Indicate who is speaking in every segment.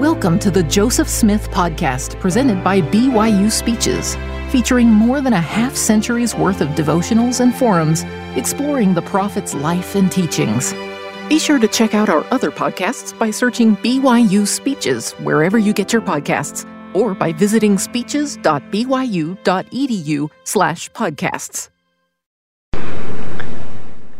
Speaker 1: Welcome to the Joseph Smith Podcast, presented by BYU Speeches, featuring more than a half century's worth of devotionals and forums exploring the prophet's life and teachings. Be sure to check out our other podcasts by searching BYU Speeches wherever you get your podcasts or by visiting speeches.byu.edu slash podcasts.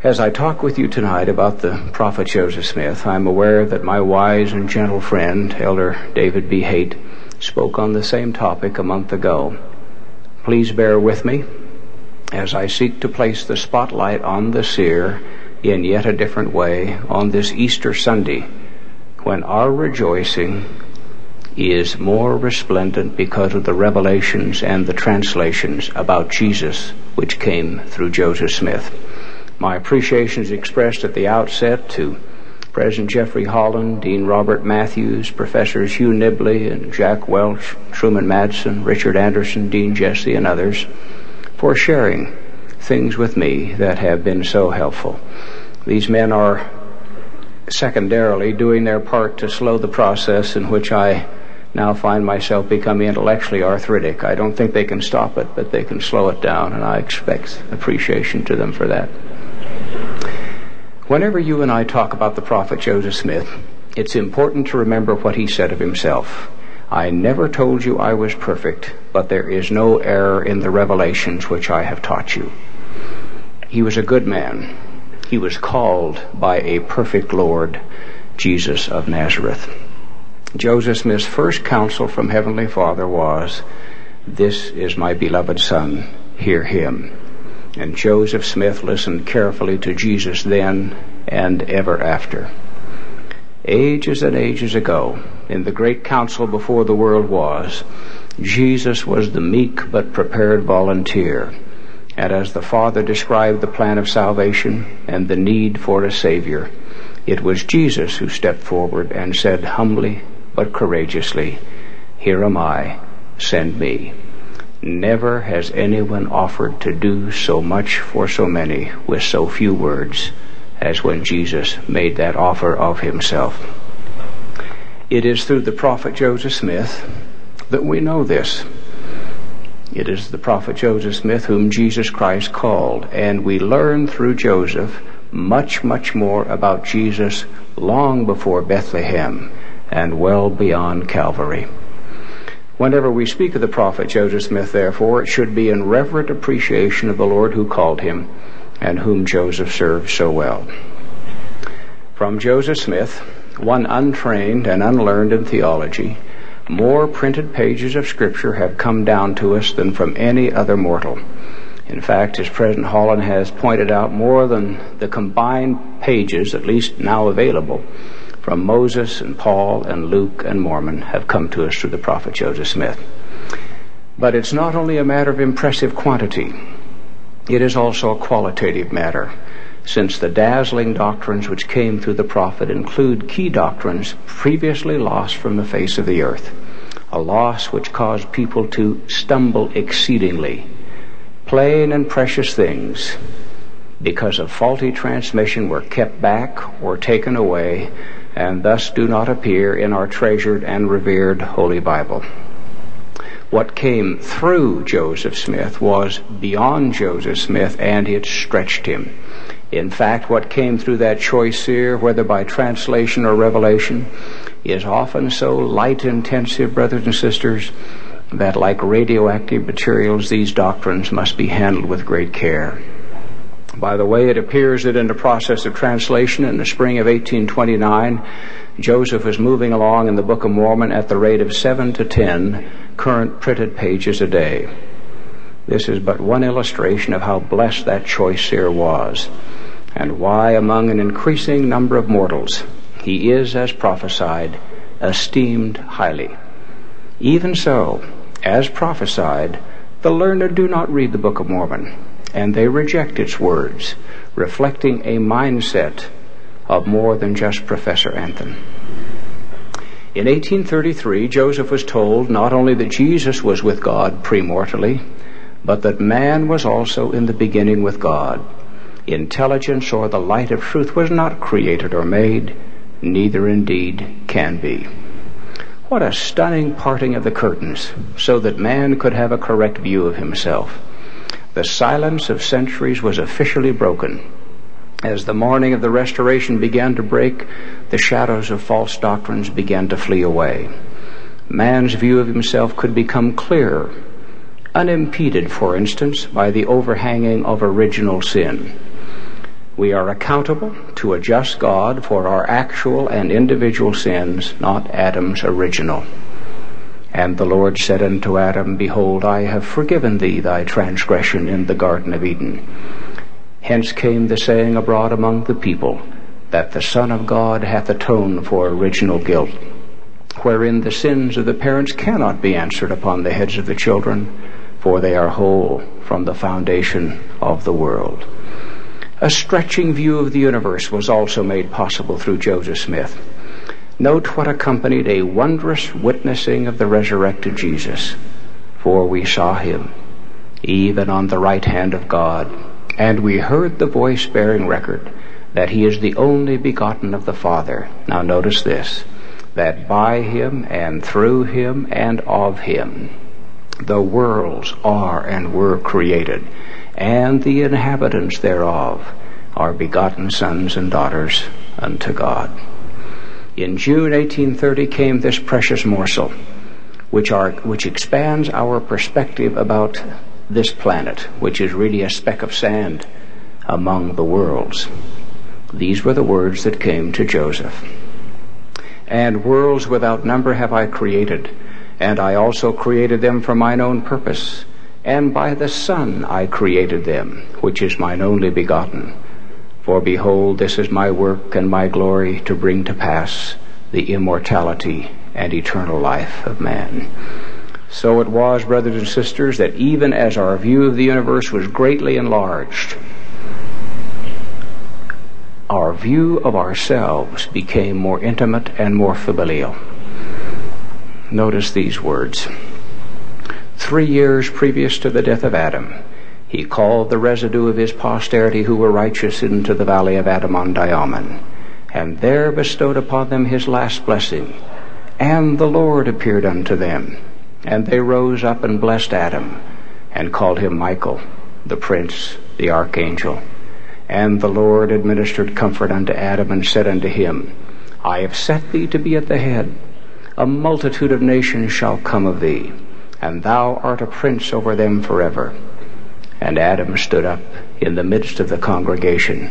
Speaker 2: As I talk with you tonight about the prophet Joseph Smith, I am aware that my wise and gentle friend, Elder David B. Haight, spoke on the same topic a month ago. Please bear with me as I seek to place the spotlight on the seer in yet a different way on this Easter Sunday when our rejoicing is more resplendent because of the revelations and the translations about Jesus which came through Joseph Smith. My appreciation is expressed at the outset to President Jeffrey Holland, Dean Robert Matthews, Professors Hugh Nibley and Jack Welch, Truman Madsen, Richard Anderson, Dean Jessee, and others for sharing things with me that have been so helpful. These men are secondarily doing their part to slow the process in which I now find myself becoming intellectually arthritic. I don't think they can stop it, but they can slow it down, and I expect appreciation to them for that. Whenever you and I talk about the prophet Joseph Smith, it's important to remember what he said of himself. I never told you I was perfect, but there is no error in the revelations which I have taught you. He was a good man. He was called by a perfect Lord, Jesus of Nazareth. Joseph Smith's first counsel from Heavenly Father was, This is my beloved Son, hear him. And Joseph Smith listened carefully to Jesus then and ever after. Ages and ages ago, in the great council before the world was, Jesus was the meek but prepared volunteer. And as the Father described the plan of salvation and the need for a Savior, it was Jesus who stepped forward and said humbly but courageously, Here am I, send me. Never has anyone offered to do so much for so many with so few words as when Jesus made that offer of himself. It is through the prophet Joseph Smith that we know this. It is the prophet Joseph Smith whom Jesus Christ called, and we learn through Joseph much, much more about Jesus long before Bethlehem and well beyond Calvary. Whenever we speak of the prophet Joseph Smith, therefore, it should be in reverent appreciation of the Lord who called him and whom Joseph served so well. From Joseph Smith, one untrained and unlearned in theology, more printed pages of Scripture have come down to us than from any other mortal. In fact, as President Holland has pointed out, more than the combined pages, at least now available, from Moses and Paul and Luke and Mormon have come to us through the prophet Joseph Smith. But it's not only a matter of impressive quantity, it is also a qualitative matter, since the dazzling doctrines which came through the prophet include key doctrines previously lost from the face of the earth, a loss which caused people to stumble exceedingly. Plain and precious things, because of faulty transmission, were kept back or taken away and thus do not appear in our treasured and revered Holy Bible. What came through Joseph Smith was beyond Joseph Smith and it stretched him. In fact, what came through that choice seer, whether by translation or revelation, is often so light intensive, brothers and sisters, that like radioactive materials, these doctrines must be handled with great care. By the way, it appears that in the process of translation in the spring of 1829, Joseph was moving along in the Book of Mormon at the rate of 7 to 10 current printed pages a day. This is but one illustration of how blessed that choice seer was, and why, among an increasing number of mortals, he is, as prophesied, esteemed highly. Even so, as prophesied, the learned do not read the Book of Mormon and they reject its words, reflecting a mindset of more than just Professor Anthon. In 1833, Joseph was told not only that Jesus was with God premortally, but that man was also in the beginning with God. Intelligence or the light of truth was not created or made, neither indeed can be. What a stunning parting of the curtains, so that man could have a correct view of himself. The silence of centuries was officially broken. As the morning of the restoration began to break, the shadows of false doctrines began to flee away. Man's view of himself could become clearer, unimpeded, for instance, by the overhanging of original sin. We are accountable to a just God for our actual and individual sins, not Adam's original. And the Lord said unto Adam, Behold, I have forgiven thee thy transgression in the Garden of Eden. Hence came the saying abroad among the people, that the Son of God hath atoned for original guilt, wherein the sins of the parents cannot be answered upon the heads of the children, for they are whole from the foundation of the world. A stretching view of the universe was also made possible through Joseph Smith. Note what accompanied a wondrous witnessing of the resurrected Jesus. For we saw him, even on the right hand of God, and we heard the voice bearing record that he is the only begotten of the Father. Now notice this that by him and through him and of him the worlds are and were created, and the inhabitants thereof are begotten sons and daughters unto God. In June 1830 came this precious morsel, which, are, which expands our perspective about this planet, which is really a speck of sand among the worlds. These were the words that came to Joseph. And worlds without number have I created, and I also created them for mine own purpose, and by the Son I created them, which is mine only begotten for behold, this is my work and my glory to bring to pass the immortality and eternal life of man. So it was, brothers and sisters, that even as our view of the universe was greatly enlarged, our view of ourselves became more intimate and more familial. Notice these words. Three years previous to the death of Adam, he called the residue of his posterity who were righteous into the valley of Adam-ondi-Ahman, and there bestowed upon them his last blessing. And the Lord appeared unto them, and they rose up and blessed Adam, and called him Michael, the prince, the archangel. And the Lord administered comfort unto Adam, and said unto him, I have set thee to be at the head. A multitude of nations shall come of thee, and thou art a prince over them forever. And Adam stood up in the midst of the congregation,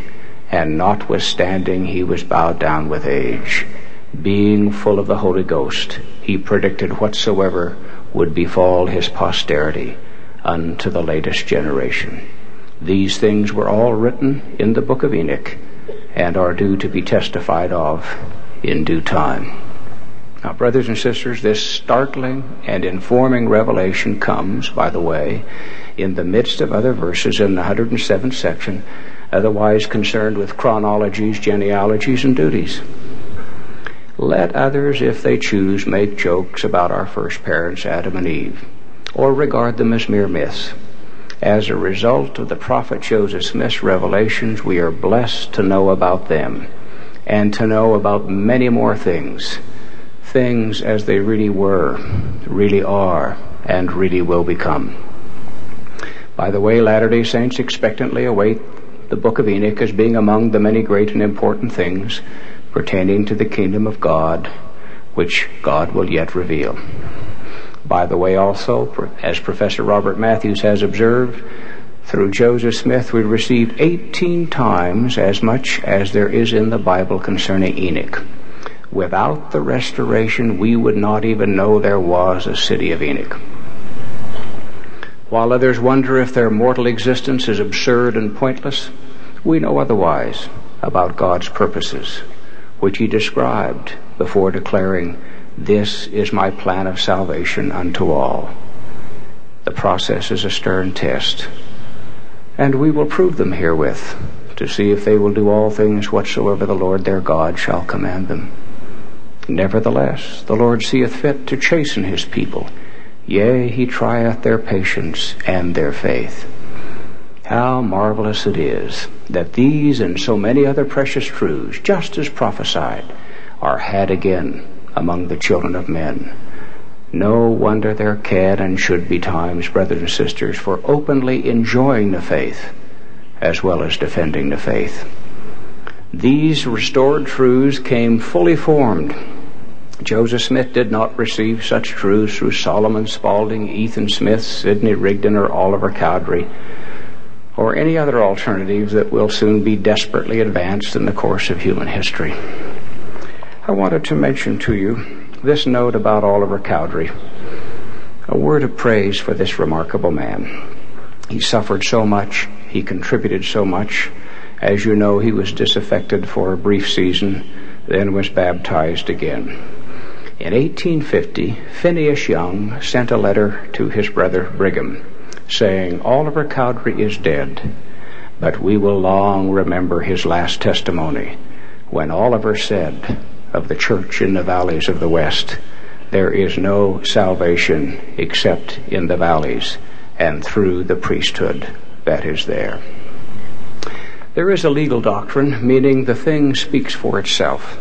Speaker 2: and notwithstanding he was bowed down with age, being full of the Holy Ghost, he predicted whatsoever would befall his posterity unto the latest generation. These things were all written in the book of Enoch and are due to be testified of in due time. Now, brothers and sisters, this startling and informing revelation comes, by the way, in the midst of other verses in the 107th section, otherwise concerned with chronologies, genealogies, and duties. Let others, if they choose, make jokes about our first parents, Adam and Eve, or regard them as mere myths. As a result of the prophet Joseph Smith's revelations, we are blessed to know about them and to know about many more things. Things as they really were, really are, and really will become. By the way, Latter day Saints expectantly await the book of Enoch as being among the many great and important things pertaining to the kingdom of God, which God will yet reveal. By the way, also, as Professor Robert Matthews has observed, through Joseph Smith, we receive 18 times as much as there is in the Bible concerning Enoch. Without the restoration, we would not even know there was a city of Enoch. While others wonder if their mortal existence is absurd and pointless, we know otherwise about God's purposes, which he described before declaring, This is my plan of salvation unto all. The process is a stern test, and we will prove them herewith to see if they will do all things whatsoever the Lord their God shall command them. Nevertheless, the Lord seeth fit to chasten his people Yea, he trieth their patience and their faith. How marvelous it is that these and so many other precious truths, just as prophesied, are had again among the children of men. No wonder there can and should be times, brothers and sisters, for openly enjoying the faith as well as defending the faith. These restored truths came fully formed Joseph Smith did not receive such truths through Solomon Spaulding, Ethan Smith, Sidney Rigdon, or Oliver Cowdery, or any other alternative that will soon be desperately advanced in the course of human history. I wanted to mention to you this note about Oliver Cowdery. A word of praise for this remarkable man. He suffered so much, he contributed so much. As you know, he was disaffected for a brief season, then was baptized again. In 1850, Phineas Young sent a letter to his brother Brigham saying, Oliver Cowdery is dead, but we will long remember his last testimony when Oliver said of the church in the valleys of the West, There is no salvation except in the valleys and through the priesthood that is there. There is a legal doctrine, meaning the thing speaks for itself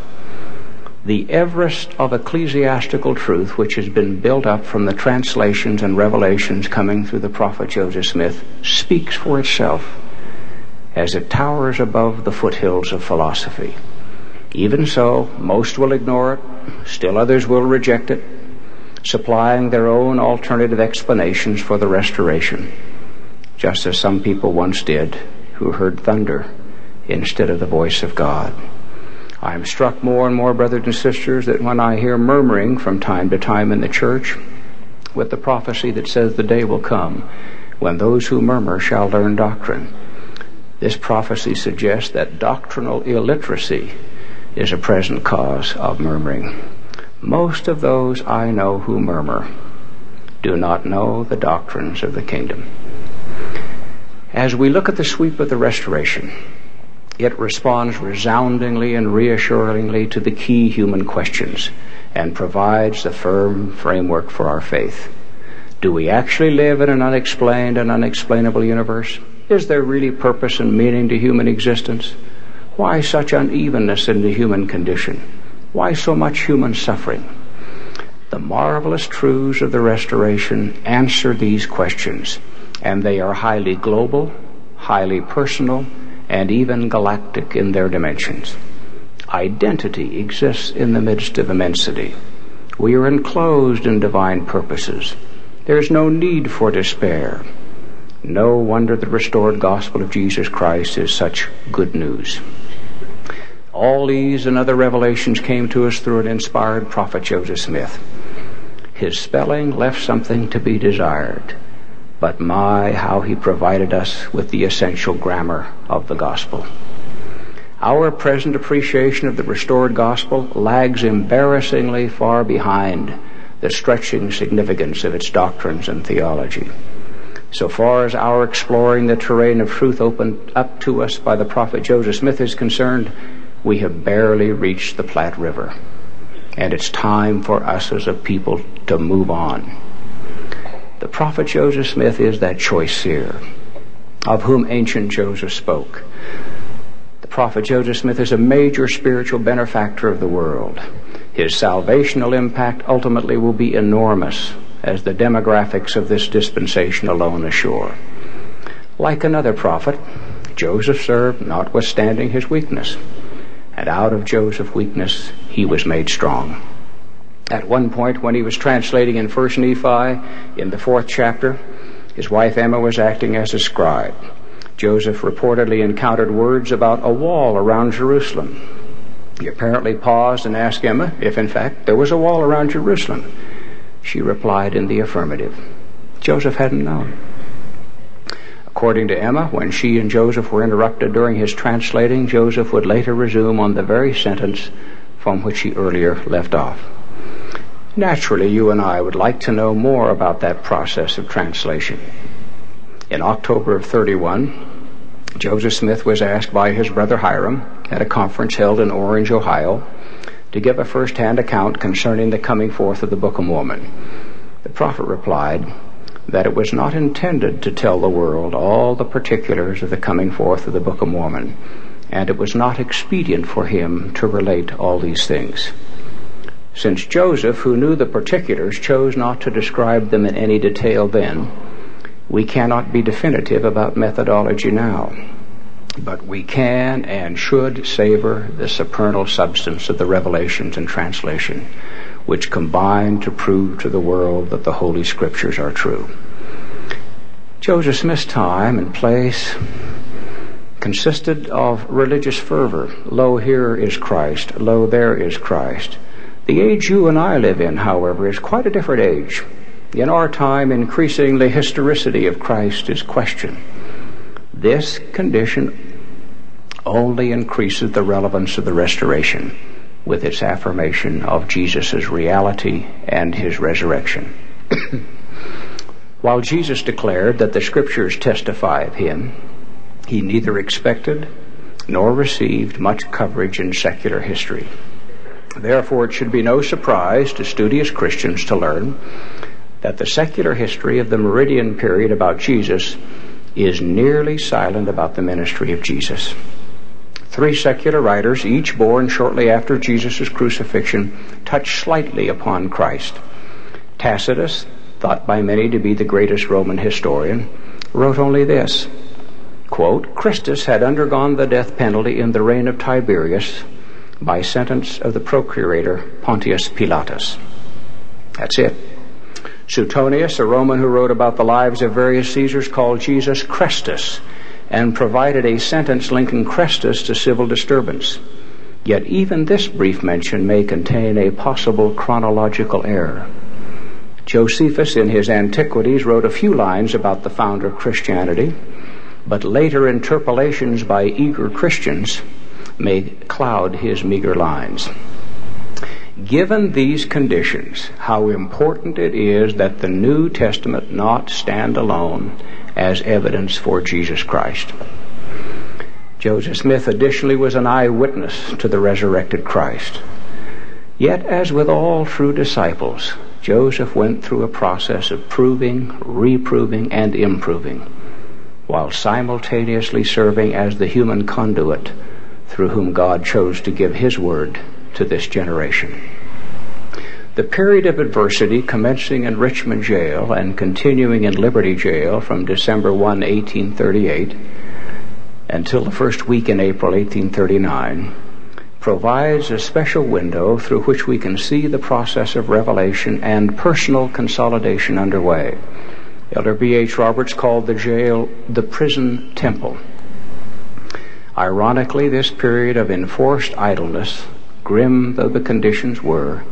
Speaker 2: the Everest of ecclesiastical truth which has been built up from the translations and revelations coming through the prophet Joseph Smith speaks for itself as it towers above the foothills of philosophy. Even so, most will ignore it, still others will reject it, supplying their own alternative explanations for the restoration, just as some people once did who heard thunder instead of the voice of God. I am struck more and more, brothers and sisters, that when I hear murmuring from time to time in the church with the prophecy that says the day will come when those who murmur shall learn doctrine, this prophecy suggests that doctrinal illiteracy is a present cause of murmuring. Most of those I know who murmur do not know the doctrines of the kingdom. As we look at the sweep of the restoration, it responds resoundingly and reassuringly to the key human questions and provides the firm framework for our faith. Do we actually live in an unexplained and unexplainable universe? Is there really purpose and meaning to human existence? Why such unevenness in the human condition? Why so much human suffering? The marvelous truths of the Restoration answer these questions, and they are highly global, highly personal, and even galactic in their dimensions. Identity exists in the midst of immensity. We are enclosed in divine purposes. There is no need for despair. No wonder the restored gospel of Jesus Christ is such good news. All these and other revelations came to us through an inspired prophet, Joseph Smith. His spelling left something to be desired. But my, how he provided us with the essential grammar of the gospel. Our present appreciation of the restored gospel lags embarrassingly far behind the stretching significance of its doctrines and theology. So far as our exploring the terrain of truth opened up to us by the prophet Joseph Smith is concerned, we have barely reached the Platte River. And it's time for us as a people to move on. The prophet Joseph Smith is that choice seer of whom ancient Joseph spoke. The prophet Joseph Smith is a major spiritual benefactor of the world. His salvational impact ultimately will be enormous as the demographics of this dispensation alone assure. Like another prophet, Joseph served notwithstanding his weakness, and out of Joseph's weakness he was made strong. At one point, when he was translating in First Nephi, in the fourth chapter, his wife Emma was acting as a scribe. Joseph reportedly encountered words about a wall around Jerusalem. He apparently paused and asked Emma if, in fact, there was a wall around Jerusalem. She replied in the affirmative. Joseph hadn't known. According to Emma, when she and Joseph were interrupted during his translating, Joseph would later resume on the very sentence from which he earlier left off. Naturally, you and I would like to know more about that process of translation. In October of 31, Joseph Smith was asked by his brother Hyrum at a conference held in Orange, Ohio, to give a first-hand account concerning the coming forth of the Book of Mormon. The prophet replied that it was not intended to tell the world all the particulars of the coming forth of the Book of Mormon, and it was not expedient for him to relate all these things. Since Joseph, who knew the particulars, chose not to describe them in any detail then, we cannot be definitive about methodology now. But we can and should savor the supernal substance of the revelations and translation, which combine to prove to the world that the Holy Scriptures are true. Joseph Smith's time and place consisted of religious fervor. Lo, here is Christ. Lo, there is Christ. The age you and I live in, however, is quite a different age. In our time, increasingly, historicity of Christ is questioned. This condition only increases the relevance of the restoration with its affirmation of Jesus' reality and his resurrection. While Jesus declared that the Scriptures testify of him, he neither expected nor received much coverage in secular history. Therefore, it should be no surprise to studious Christians to learn that the secular history of the Meridian period about Jesus is nearly silent about the ministry of Jesus. Three secular writers, each born shortly after Jesus' crucifixion, touch slightly upon Christ. Tacitus, thought by many to be the greatest Roman historian, wrote only this quote, Christus had undergone the death penalty in the reign of Tiberius by sentence of the procurator Pontius Pilatus. That's it. Suetonius, a Roman who wrote about the lives of various Caesars, called Jesus Chrestus and provided a sentence linking Chrestus to civil disturbance. Yet even this brief mention may contain a possible chronological error. Josephus, in his Antiquities, wrote a few lines about the founder of Christianity, but later interpolations by eager Christians may cloud his meager lines. Given these conditions, how important it is that the New Testament not stand alone as evidence for Jesus Christ. Joseph Smith additionally was an eyewitness to the resurrected Christ. Yet, as with all true disciples, Joseph went through a process of proving, reproving, and improving, while simultaneously serving as the human conduit through whom God chose to give his word to this generation. The period of adversity commencing in Richmond jail and continuing in Liberty jail from December 1, 1838 until the first week in April 1839 provides a special window through which we can see the process of revelation and personal consolidation underway. Elder B.H. Roberts called the jail the prison temple. Ironically, this period of enforced idleness, grim though the conditions were,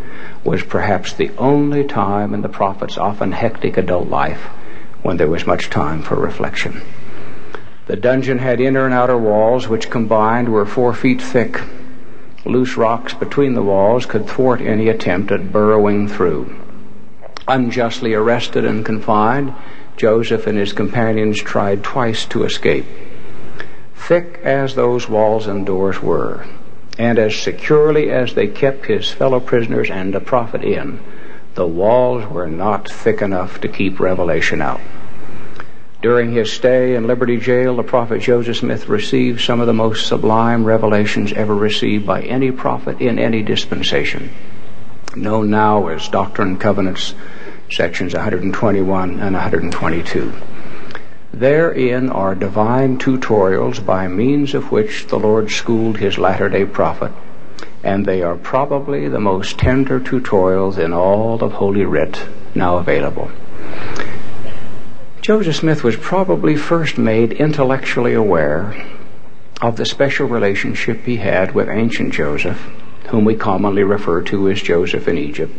Speaker 2: was perhaps the only time in the prophet's often hectic adult life when there was much time for reflection. The dungeon had inner and outer walls, which combined were four feet thick. Loose rocks between the walls could thwart any attempt at burrowing through. Unjustly arrested and confined, Joseph and his companions tried twice to escape. Thick as those walls and doors were, and as securely as they kept his fellow prisoners and the prophet in, the walls were not thick enough to keep revelation out. During his stay in Liberty Jail, the prophet Joseph Smith received some of the most sublime revelations ever received by any prophet in any dispensation, known now as Doctrine and Covenants, sections 121 and 122. Therein are divine tutorials by means of which the Lord schooled his latter day prophet, and they are probably the most tender tutorials in all of Holy Writ now available. Joseph Smith was probably first made intellectually aware of the special relationship he had with ancient Joseph, whom we commonly refer to as Joseph in Egypt,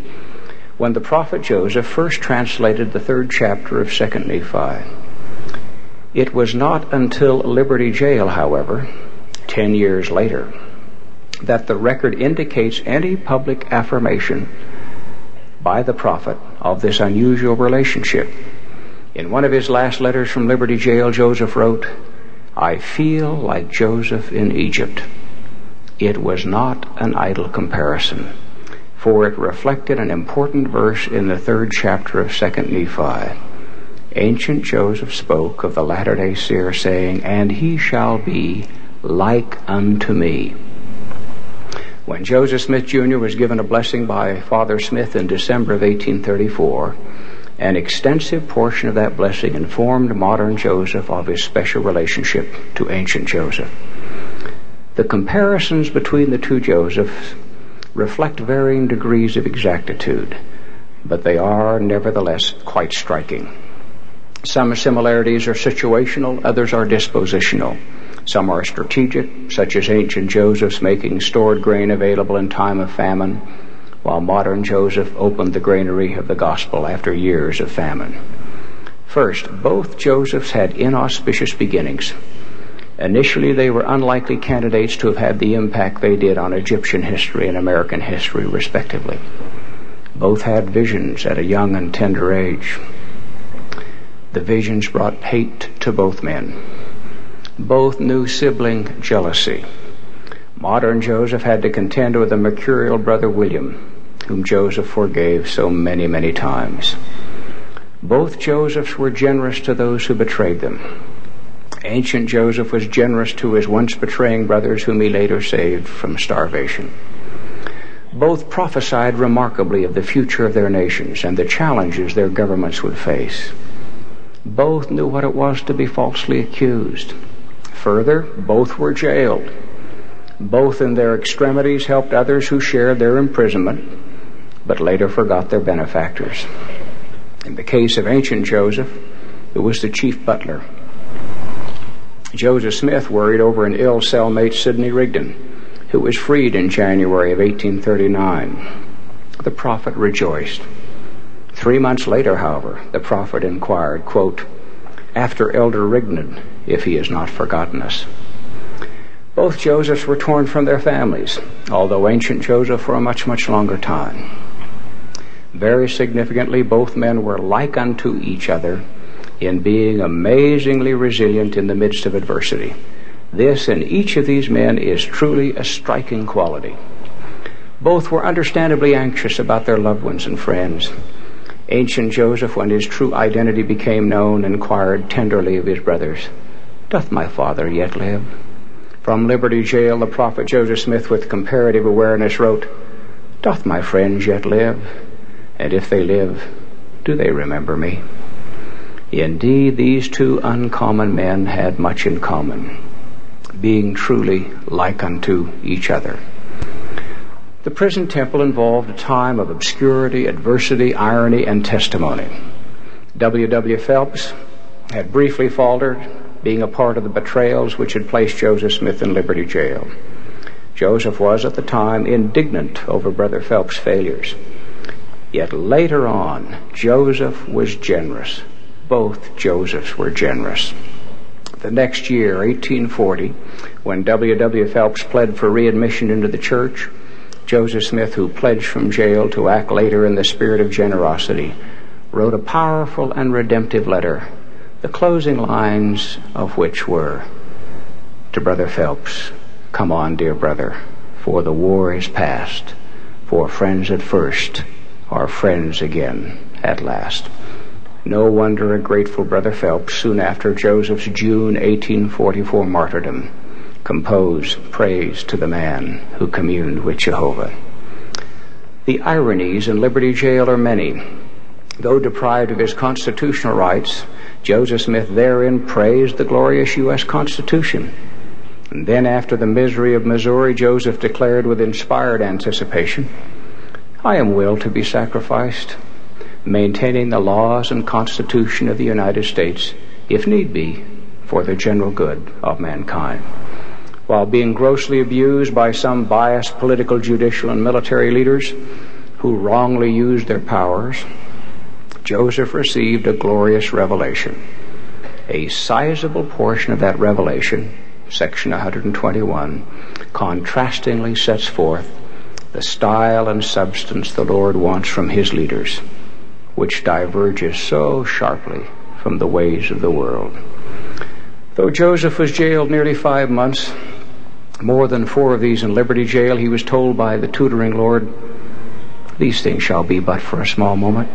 Speaker 2: when the prophet Joseph first translated the third chapter of 2nd Nephi. It was not until Liberty Jail, however, 10 years later, that the record indicates any public affirmation by the prophet of this unusual relationship. In one of his last letters from Liberty Jail, Joseph wrote, I feel like Joseph in Egypt. It was not an idle comparison, for it reflected an important verse in the third chapter of 2 Nephi. Ancient Joseph spoke of the latter day seer, saying, And he shall be like unto me. When Joseph Smith Jr. was given a blessing by Father Smith in December of 1834, an extensive portion of that blessing informed modern Joseph of his special relationship to ancient Joseph. The comparisons between the two Josephs reflect varying degrees of exactitude, but they are nevertheless quite striking. Some similarities are situational, others are dispositional. Some are strategic, such as ancient Joseph's making stored grain available in time of famine, while modern Joseph opened the granary of the gospel after years of famine. First, both Josephs had inauspicious beginnings. Initially, they were unlikely candidates to have had the impact they did on Egyptian history and American history, respectively. Both had visions at a young and tender age. The visions brought hate to both men. Both knew sibling jealousy. Modern Joseph had to contend with a mercurial brother William, whom Joseph forgave so many, many times. Both Josephs were generous to those who betrayed them. Ancient Joseph was generous to his once betraying brothers, whom he later saved from starvation. Both prophesied remarkably of the future of their nations and the challenges their governments would face. Both knew what it was to be falsely accused. Further, both were jailed. Both in their extremities helped others who shared their imprisonment, but later forgot their benefactors. In the case of ancient Joseph, it was the chief butler. Joseph Smith worried over an ill cellmate, Sidney Rigdon, who was freed in January of 1839. The prophet rejoiced. Three months later, however, the prophet inquired, quote, After Elder Rigdon, if he has not forgotten us. Both Josephs were torn from their families, although ancient Joseph for a much, much longer time. Very significantly, both men were like unto each other in being amazingly resilient in the midst of adversity. This in each of these men is truly a striking quality. Both were understandably anxious about their loved ones and friends. Ancient Joseph, when his true identity became known, inquired tenderly of his brothers, Doth my father yet live? From Liberty Jail, the prophet Joseph Smith, with comparative awareness, wrote, Doth my friends yet live? And if they live, do they remember me? Indeed, these two uncommon men had much in common, being truly like unto each other. The prison temple involved a time of obscurity, adversity, irony, and testimony. W. W. Phelps had briefly faltered, being a part of the betrayals which had placed Joseph Smith in Liberty Jail. Joseph was at the time indignant over Brother Phelps' failures. Yet later on, Joseph was generous. Both Josephs were generous. The next year, 1840, when W. W. Phelps pled for readmission into the church, Joseph Smith, who pledged from jail to act later in the spirit of generosity, wrote a powerful and redemptive letter, the closing lines of which were To Brother Phelps, come on, dear brother, for the war is past, for friends at first are friends again at last. No wonder a grateful Brother Phelps, soon after Joseph's June 1844 martyrdom, compose praise to the man who communed with Jehovah. The ironies in Liberty Jail are many. Though deprived of his constitutional rights, Joseph Smith therein praised the glorious U.S. Constitution. And then, after the misery of Missouri, Joseph declared with inspired anticipation, I am willing to be sacrificed, maintaining the laws and Constitution of the United States, if need be, for the general good of mankind while being grossly abused by some biased political, judicial, and military leaders who wrongly used their powers, Joseph received a glorious revelation. A sizable portion of that revelation, section 121, contrastingly sets forth the style and substance the Lord wants from his leaders, which diverges so sharply from the ways of the world. Though Joseph was jailed nearly five months, more than four of these in Liberty Jail, he was told by the tutoring Lord, These things shall be but for a small moment.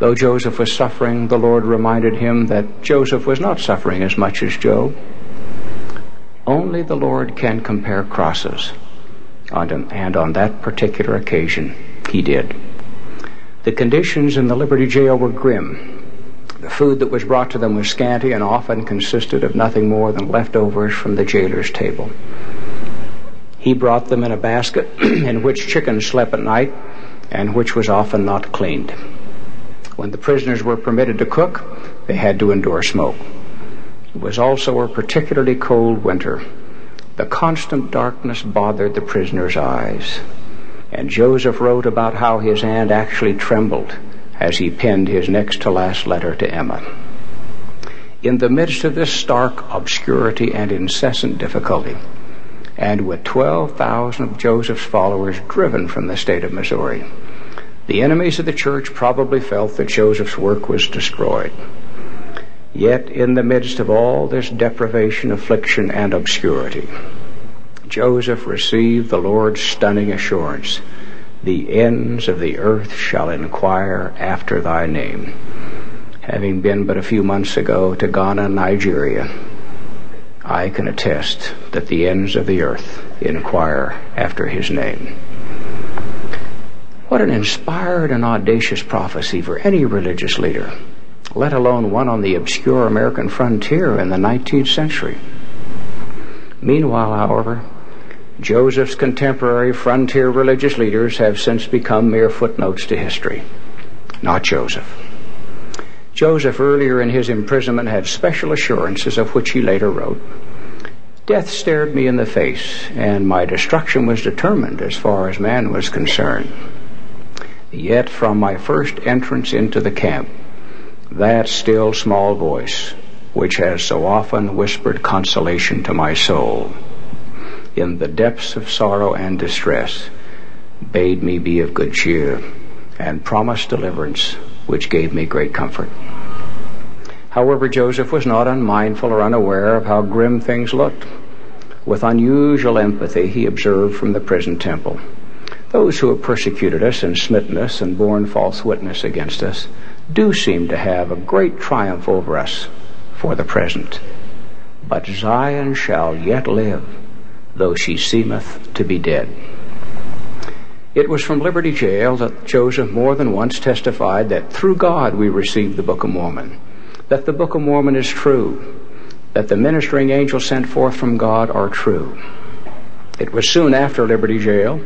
Speaker 2: Though Joseph was suffering, the Lord reminded him that Joseph was not suffering as much as Job. Only the Lord can compare crosses, and on that particular occasion, he did. The conditions in the Liberty Jail were grim. The food that was brought to them was scanty and often consisted of nothing more than leftovers from the jailer's table. He brought them in a basket in which chickens slept at night and which was often not cleaned. When the prisoners were permitted to cook, they had to endure smoke. It was also a particularly cold winter. The constant darkness bothered the prisoner's eyes. And Joseph wrote about how his hand actually trembled as he penned his next to last letter to Emma. In the midst of this stark obscurity and incessant difficulty, and with 12,000 of Joseph's followers driven from the state of Missouri, the enemies of the church probably felt that Joseph's work was destroyed. Yet, in the midst of all this deprivation, affliction, and obscurity, Joseph received the Lord's stunning assurance the ends of the earth shall inquire after thy name. Having been but a few months ago to Ghana, Nigeria, I can attest that the ends of the earth inquire after his name. What an inspired and audacious prophecy for any religious leader, let alone one on the obscure American frontier in the 19th century. Meanwhile, however, Joseph's contemporary frontier religious leaders have since become mere footnotes to history. Not Joseph. Joseph, earlier in his imprisonment, had special assurances of which he later wrote. Death stared me in the face, and my destruction was determined as far as man was concerned. Yet, from my first entrance into the camp, that still small voice, which has so often whispered consolation to my soul, in the depths of sorrow and distress, bade me be of good cheer, and promised deliverance, which gave me great comfort. However, Joseph was not unmindful or unaware of how grim things looked. With unusual empathy, he observed from the prison temple Those who have persecuted us and smitten us and borne false witness against us do seem to have a great triumph over us for the present. But Zion shall yet live though she seemeth to be dead. It was from Liberty Jail that Joseph more than once testified that through God we received the Book of Mormon, that the Book of Mormon is true, that the ministering angels sent forth from God are true. It was soon after Liberty Jail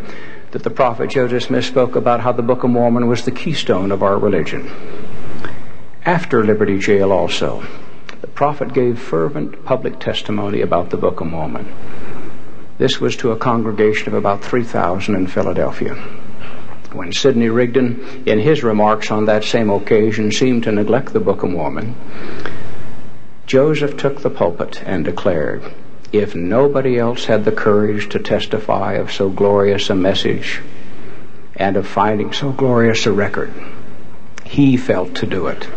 Speaker 2: that the prophet Joseph Smith spoke about how the Book of Mormon was the keystone of our religion. After Liberty Jail also, the prophet gave fervent public testimony about the Book of Mormon. This was to a congregation of about 3,000 in Philadelphia. When Sidney Rigdon, in his remarks on that same occasion, seemed to neglect the Book of Mormon, Joseph took the pulpit and declared, If nobody else had the courage to testify of so glorious a message and of finding so glorious a record, he felt to do it.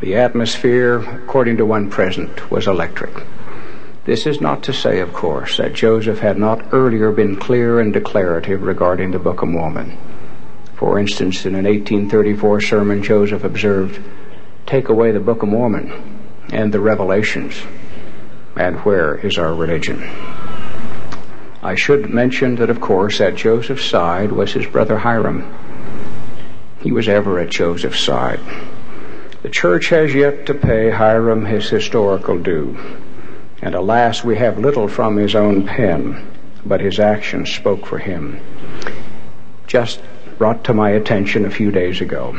Speaker 2: The atmosphere, according to one present, was electric. This is not to say, of course, that Joseph had not earlier been clear and declarative regarding the Book of Mormon. For instance, in an 1834 sermon, Joseph observed, Take away the Book of Mormon and the Revelations, and where is our religion? I should mention that, of course, at Joseph's side was his brother Hyrum. He was ever at Joseph's side. The church has yet to pay Hyrum his historical due. And alas, we have little from his own pen, but his actions spoke for him. Just brought to my attention a few days ago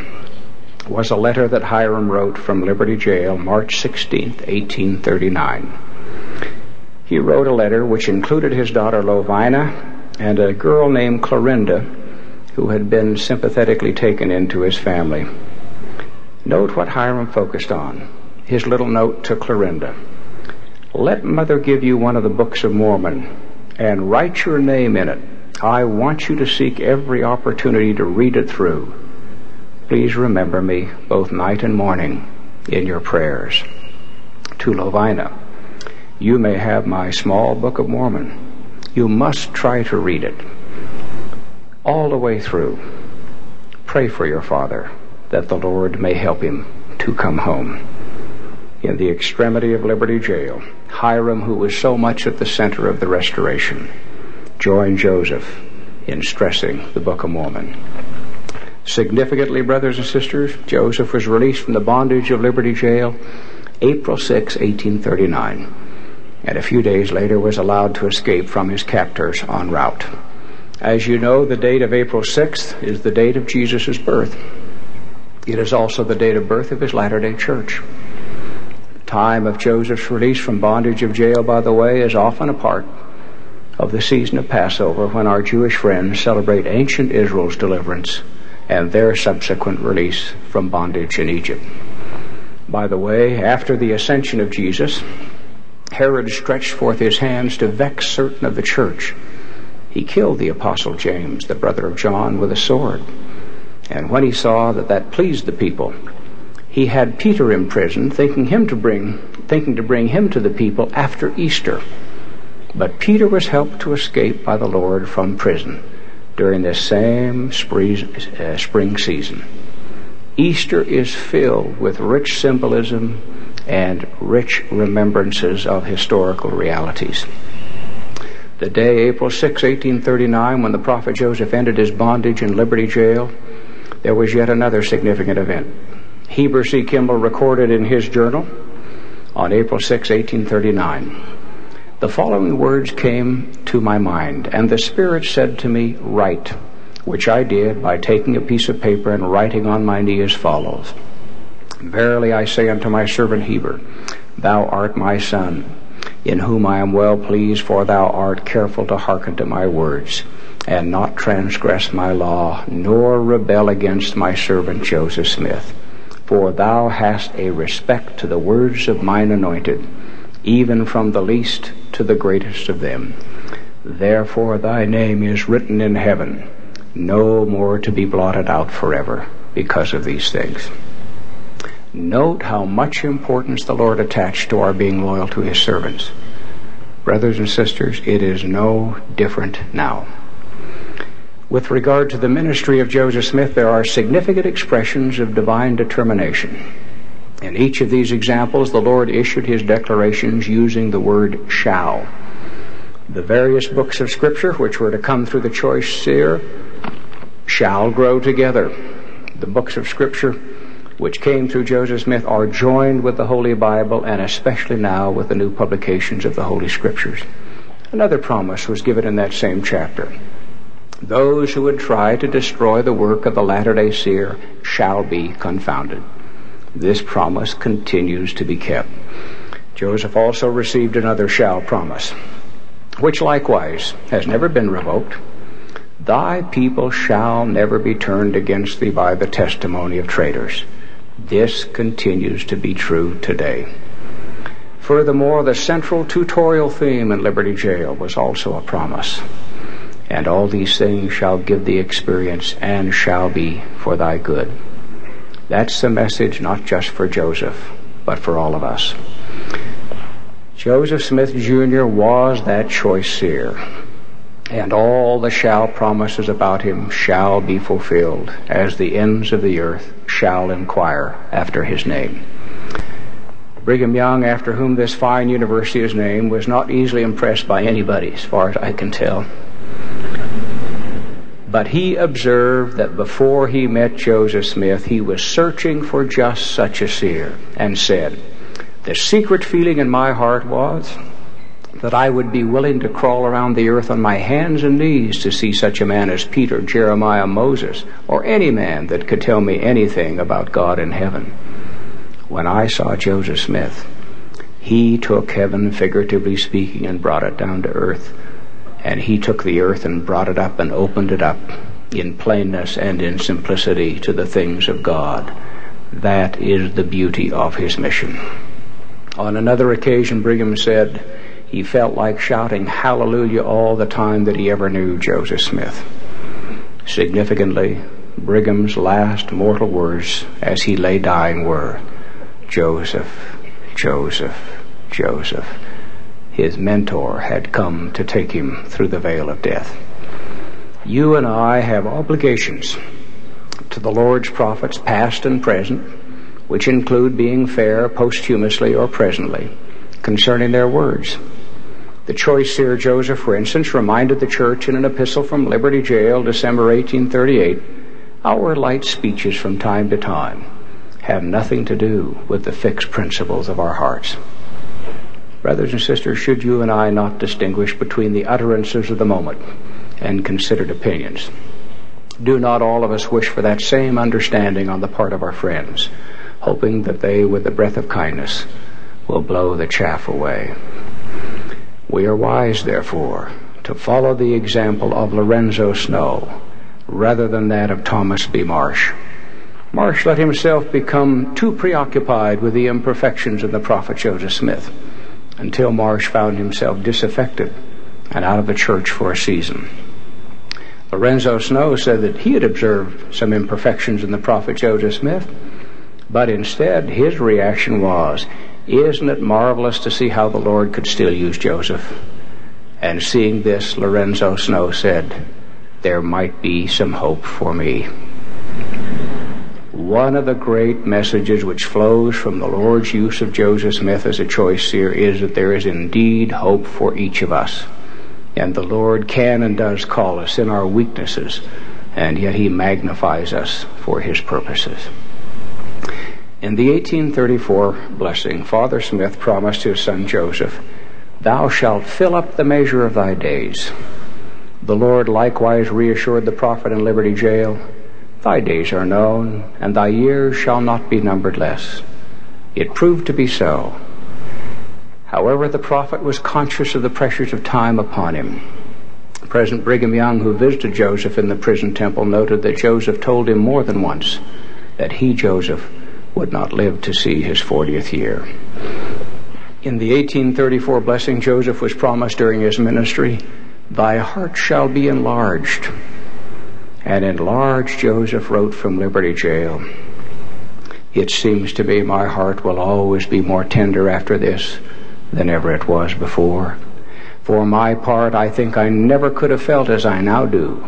Speaker 2: was a letter that Hyrum wrote from Liberty Jail March 16, 1839. He wrote a letter which included his daughter Lovina and a girl named Clorinda who had been sympathetically taken into his family. Note what Hyrum focused on his little note to Clorinda. Let Mother give you one of the Books of Mormon and write your name in it. I want you to seek every opportunity to read it through. Please remember me both night and morning in your prayers. To Lovina, you may have my small Book of Mormon. You must try to read it all the way through. Pray for your father that the Lord may help him to come home. In the extremity of Liberty Jail, Hyrum, who was so much at the center of the restoration, joined Joseph in stressing the Book of Mormon. Significantly, brothers and sisters, Joseph was released from the bondage of Liberty Jail April 6, 1839, and a few days later was allowed to escape from his captors en route. As you know, the date of April 6th is the date of Jesus' birth. It is also the date of birth of his Latter day Church time of Joseph's release from bondage of jail, by the way, is often a part of the season of Passover when our Jewish friends celebrate ancient Israel's deliverance and their subsequent release from bondage in Egypt. By the way, after the ascension of Jesus, Herod stretched forth his hands to vex certain of the church. He killed the apostle James, the brother of John, with a sword. And when he saw that that pleased the people, he had Peter imprisoned, thinking him to bring thinking to bring him to the people after Easter. But Peter was helped to escape by the Lord from prison during this same uh, spring season. Easter is filled with rich symbolism and rich remembrances of historical realities. The day, April 6, 1839, when the prophet Joseph ended his bondage in Liberty Jail, there was yet another significant event. Heber C. Kimball recorded in his journal on April 6, 1839. The following words came to my mind, and the Spirit said to me, Write, which I did by taking a piece of paper and writing on my knee as follows Verily I say unto my servant Heber, Thou art my son, in whom I am well pleased, for thou art careful to hearken to my words, and not transgress my law, nor rebel against my servant Joseph Smith. For thou hast a respect to the words of mine anointed, even from the least to the greatest of them. Therefore thy name is written in heaven, no more to be blotted out forever because of these things. Note how much importance the Lord attached to our being loyal to his servants. Brothers and sisters, it is no different now. With regard to the ministry of Joseph Smith, there are significant expressions of divine determination. In each of these examples, the Lord issued his declarations using the word shall. The various books of Scripture, which were to come through the choice seer, shall grow together. The books of Scripture, which came through Joseph Smith, are joined with the Holy Bible and especially now with the new publications of the Holy Scriptures. Another promise was given in that same chapter. Those who would try to destroy the work of the latter day seer shall be confounded. This promise continues to be kept. Joseph also received another shall promise, which likewise has never been revoked. Thy people shall never be turned against thee by the testimony of traitors. This continues to be true today. Furthermore, the central tutorial theme in Liberty Jail was also a promise. And all these things shall give thee experience and shall be for thy good. That's the message not just for Joseph, but for all of us. Joseph Smith Jr. was that choice seer, and all the shall promises about him shall be fulfilled, as the ends of the earth shall inquire after his name. Brigham Young, after whom this fine university is named, was not easily impressed by anybody, as far as I can tell. But he observed that before he met Joseph Smith, he was searching for just such a seer and said, The secret feeling in my heart was that I would be willing to crawl around the earth on my hands and knees to see such a man as Peter, Jeremiah, Moses, or any man that could tell me anything about God in heaven. When I saw Joseph Smith, he took heaven, figuratively speaking, and brought it down to earth and he took the earth and brought it up and opened it up in plainness and in simplicity to the things of God. That is the beauty of his mission. On another occasion, Brigham said he felt like shouting hallelujah all the time that he ever knew Joseph Smith. Significantly, Brigham's last mortal words as he lay dying were, Joseph, Joseph, Joseph his mentor had come to take him through the veil of death. You and I have obligations to the Lord's prophets, past and present, which include being fair posthumously or presently concerning their words. The choice seer Joseph, for instance, reminded the church in an epistle from Liberty Jail, December 1838, our light speeches from time to time have nothing to do with the fixed principles of our hearts. Brothers and sisters, should you and I not distinguish between the utterances of the moment and considered opinions? Do not all of us wish for that same understanding on the part of our friends, hoping that they, with the breath of kindness, will blow the chaff away? We are wise, therefore, to follow the example of Lorenzo Snow rather than that of Thomas B. Marsh. Marsh let himself become too preoccupied with the imperfections of the prophet Joseph Smith until Marsh found himself disaffected and out of the church for a season. Lorenzo Snow said that he had observed some imperfections in the prophet Joseph Smith, but instead his reaction was, Isn't it marvelous to see how the Lord could still use Joseph? And seeing this, Lorenzo Snow said, There might be some hope for me. One of the great messages which flows from the Lord's use of Joseph Smith as a choice seer is that there is indeed hope for each of us. And the Lord can and does call us in our weaknesses, and yet He magnifies us for His purposes. In the 1834 blessing, Father Smith promised his son Joseph, Thou shalt fill up the measure of thy days. The Lord likewise reassured the prophet in Liberty Jail Thy days are known, and thy years shall not be numbered less. It proved to be so. However, the prophet was conscious of the pressures of time upon him. President Brigham Young, who visited Joseph in the prison temple, noted that Joseph told him more than once that he, Joseph, would not live to see his 40th year. In the 1834 blessing Joseph was promised during his ministry, Thy heart shall be enlarged and in large, Joseph wrote from Liberty Jail It seems to me my heart will always be more tender after this than ever it was before. For my part, I think I never could have felt as I now do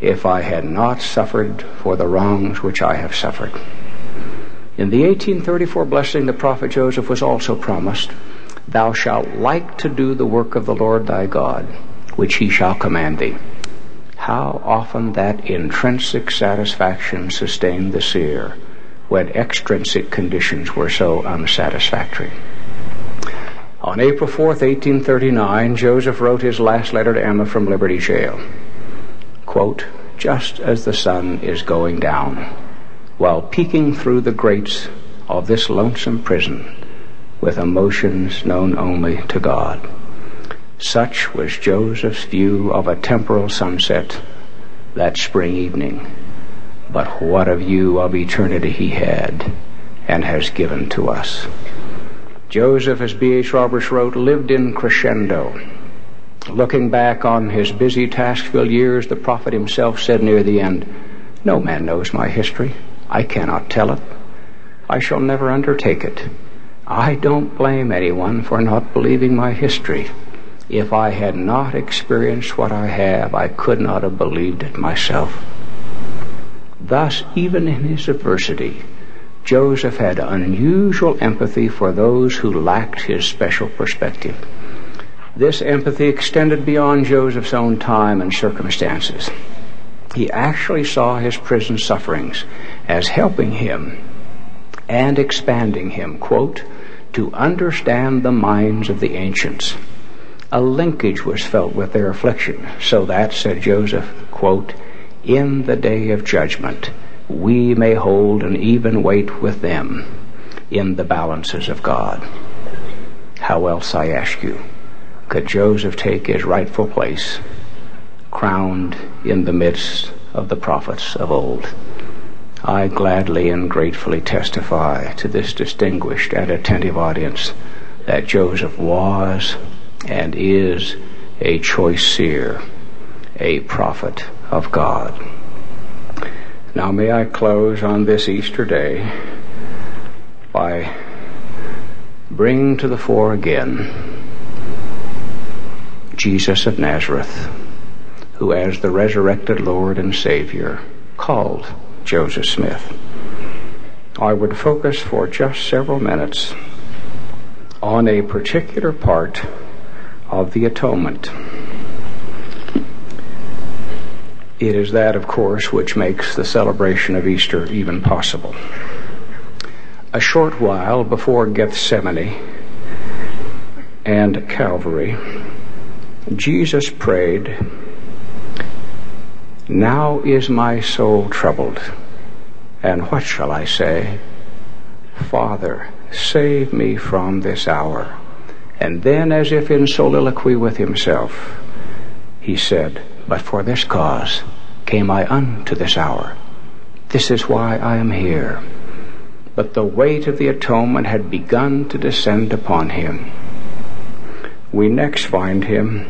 Speaker 2: if I had not suffered for the wrongs which I have suffered. In the 1834 blessing, the prophet Joseph was also promised, Thou shalt like to do the work of the Lord thy God, which he shall command thee how often that intrinsic satisfaction sustained the seer when extrinsic conditions were so unsatisfactory. On April 4, 1839, Joseph wrote his last letter to Emma from Liberty Jail. Quote, just as the sun is going down, while peeking through the grates of this lonesome prison with emotions known only to God. Such was Joseph's view of a temporal sunset that spring evening. But what a view of eternity he had and has given to us. Joseph, as B.H. Roberts wrote, lived in crescendo. Looking back on his busy, task filled years, the prophet himself said near the end, No man knows my history. I cannot tell it. I shall never undertake it. I don't blame anyone for not believing my history. If I had not experienced what I have, I could not have believed it myself. Thus, even in his adversity, Joseph had unusual empathy for those who lacked his special perspective. This empathy extended beyond Joseph's own time and circumstances. He actually saw his prison sufferings as helping him and expanding him, quote, to understand the minds of the ancients a linkage was felt with their affliction. So that, said Joseph, quote, in the day of judgment, we may hold an even weight with them in the balances of God. How else, I ask you, could Joseph take his rightful place, crowned in the midst of the prophets of old? I gladly and gratefully testify to this distinguished and attentive audience that Joseph was and is a choice seer, a prophet of God. Now, may I close on this Easter day by bringing to the fore again Jesus of Nazareth, who, as the resurrected Lord and Savior, called Joseph Smith. I would focus for just several minutes on a particular part of the atonement. It is that, of course, which makes the celebration of Easter even possible. A short while before Gethsemane and Calvary, Jesus prayed, Now is my soul troubled, and what shall I say? Father, save me from this hour. And then, as if in soliloquy with himself, he said, But for this cause came I unto this hour. This is why I am here. But the weight of the atonement had begun to descend upon him. We next find him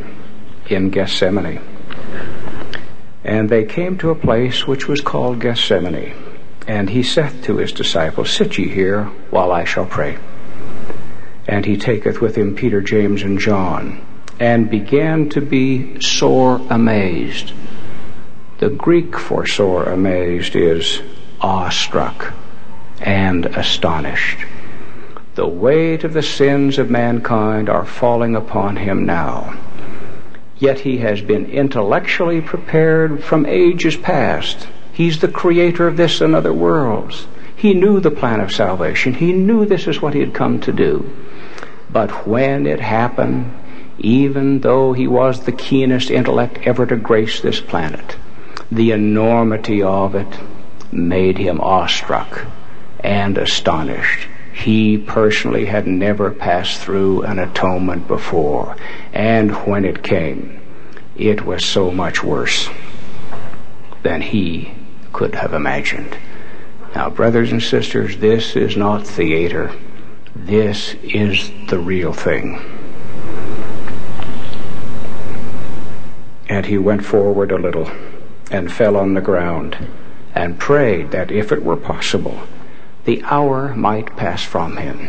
Speaker 2: in Gethsemane. And they came to a place which was called Gethsemane. And he saith to his disciples, Sit ye here while I shall pray. And he taketh with him Peter, James, and John, and began to be sore amazed. The Greek for sore amazed is awestruck and astonished. The weight of the sins of mankind are falling upon him now. Yet he has been intellectually prepared from ages past. He's the creator of this and other worlds. He knew the plan of salvation. He knew this is what he had come to do. But when it happened, even though he was the keenest intellect ever to grace this planet, the enormity of it made him awestruck and astonished. He personally had never passed through an atonement before, and when it came, it was so much worse than he could have imagined. Now, brothers and sisters, this is not theater. This is the real thing. And he went forward a little and fell on the ground and prayed that if it were possible, the hour might pass from him.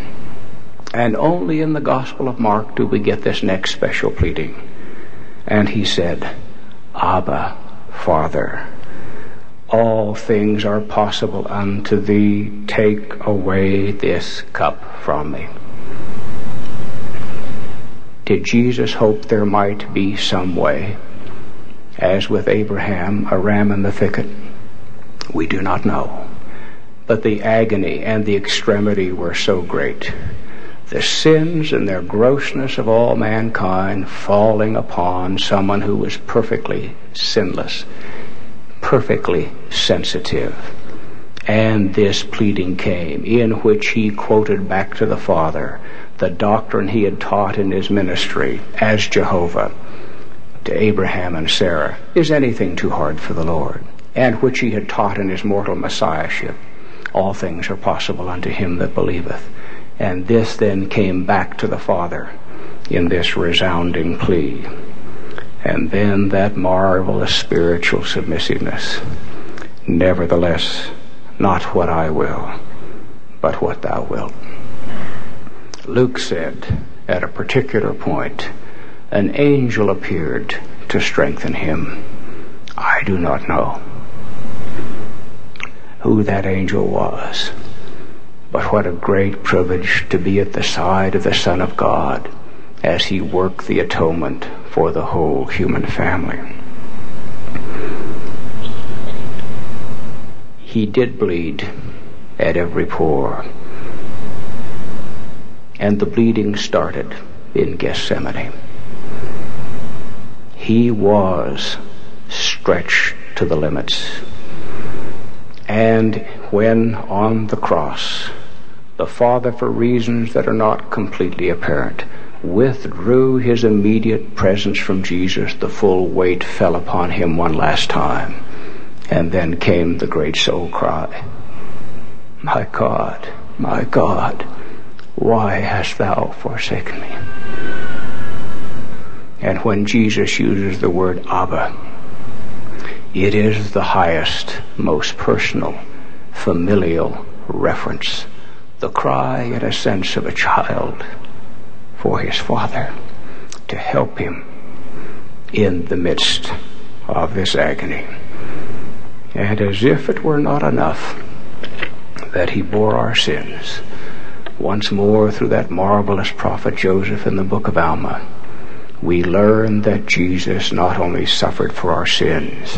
Speaker 2: And only in the Gospel of Mark do we get this next special pleading. And he said, Abba, Father all things are possible unto thee. Take away this cup from me. Did Jesus hope there might be some way, as with Abraham, a ram in the thicket? We do not know. But the agony and the extremity were so great. The sins and their grossness of all mankind falling upon someone who was perfectly sinless perfectly sensitive. And this pleading came, in which he quoted back to the Father the doctrine he had taught in his ministry as Jehovah to Abraham and Sarah. Is anything too hard for the Lord? And which he had taught in his mortal Messiahship. All things are possible unto him that believeth. And this then came back to the Father in this resounding plea and then that marvelous spiritual submissiveness. Nevertheless, not what I will, but what thou wilt. Luke said, at a particular point, an angel appeared to strengthen him. I do not know who that angel was, but what a great privilege to be at the side of the Son of God as he worked the atonement for the whole human family. He did bleed at every pore, and the bleeding started in Gethsemane. He was stretched to the limits. And when on the cross, the Father, for reasons that are not completely apparent, withdrew his immediate presence from Jesus, the full weight fell upon him one last time. And then came the great soul cry My God, my God, why hast thou forsaken me? And when Jesus uses the word Abba, it is the highest, most personal, familial reference. The cry, in a sense, of a child for his father to help him in the midst of this agony. And as if it were not enough that he bore our sins, once more through that marvelous prophet Joseph in the book of Alma, we learn that Jesus not only suffered for our sins,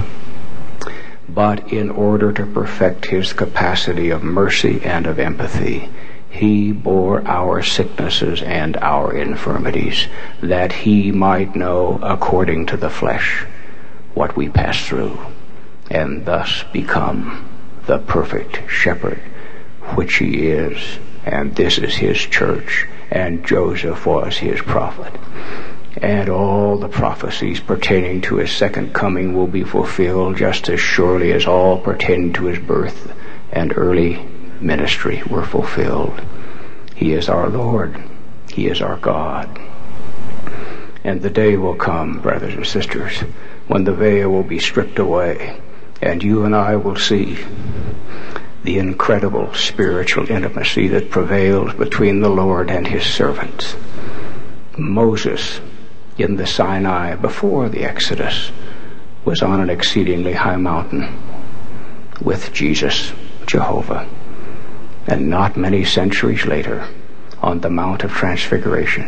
Speaker 2: but in order to perfect his capacity of mercy and of empathy he bore our sicknesses and our infirmities, that he might know according to the flesh what we pass through, and thus become the perfect shepherd, which he is, and this is his church, and Joseph was his prophet. And all the prophecies pertaining to his second coming will be fulfilled just as surely as all pertaining to his birth and early ministry were fulfilled. He is our Lord. He is our God. And the day will come, brothers and sisters, when the veil will be stripped away and you and I will see the incredible spiritual intimacy that prevails between the Lord and his servants. Moses in the Sinai before the Exodus was on an exceedingly high mountain with Jesus, Jehovah. And not many centuries later, on the Mount of Transfiguration,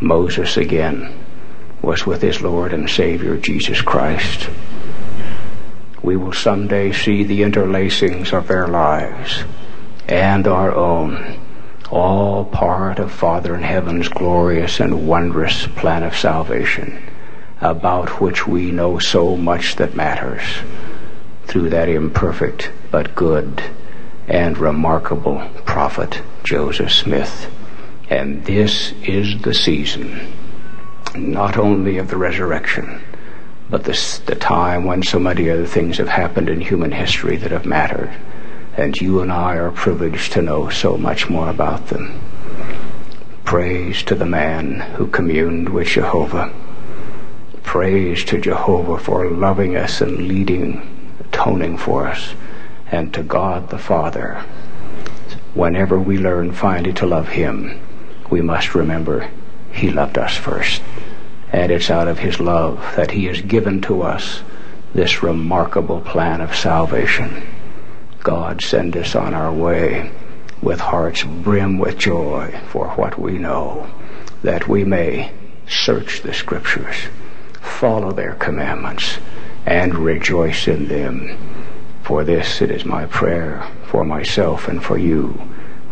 Speaker 2: Moses again was with his Lord and Savior Jesus Christ. We will someday see the interlacings of their lives and our own, all part of Father in Heaven's glorious and wondrous plan of salvation, about which we know so much that matters through that imperfect but good and remarkable prophet Joseph Smith. And this is the season, not only of the resurrection, but this, the time when so many other things have happened in human history that have mattered. And you and I are privileged to know so much more about them. Praise to the man who communed with Jehovah. Praise to Jehovah for loving us and leading, atoning for us and to God the Father. Whenever we learn finally to love Him, we must remember He loved us first. And it's out of His love that He has given to us this remarkable plan of salvation. God send us on our way with hearts brim with joy for what we know, that we may search the Scriptures, follow their commandments, and rejoice in them for this it is my prayer for myself and for you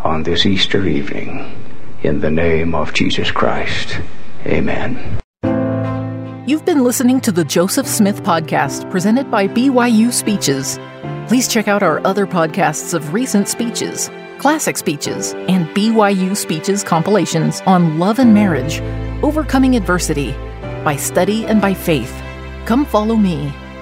Speaker 2: on this Easter evening. In the name of Jesus Christ, amen.
Speaker 3: You've been listening to the Joseph Smith Podcast presented by BYU Speeches. Please check out our other podcasts of recent speeches, classic speeches, and BYU Speeches compilations on love and marriage, overcoming adversity, by study and by faith. Come follow me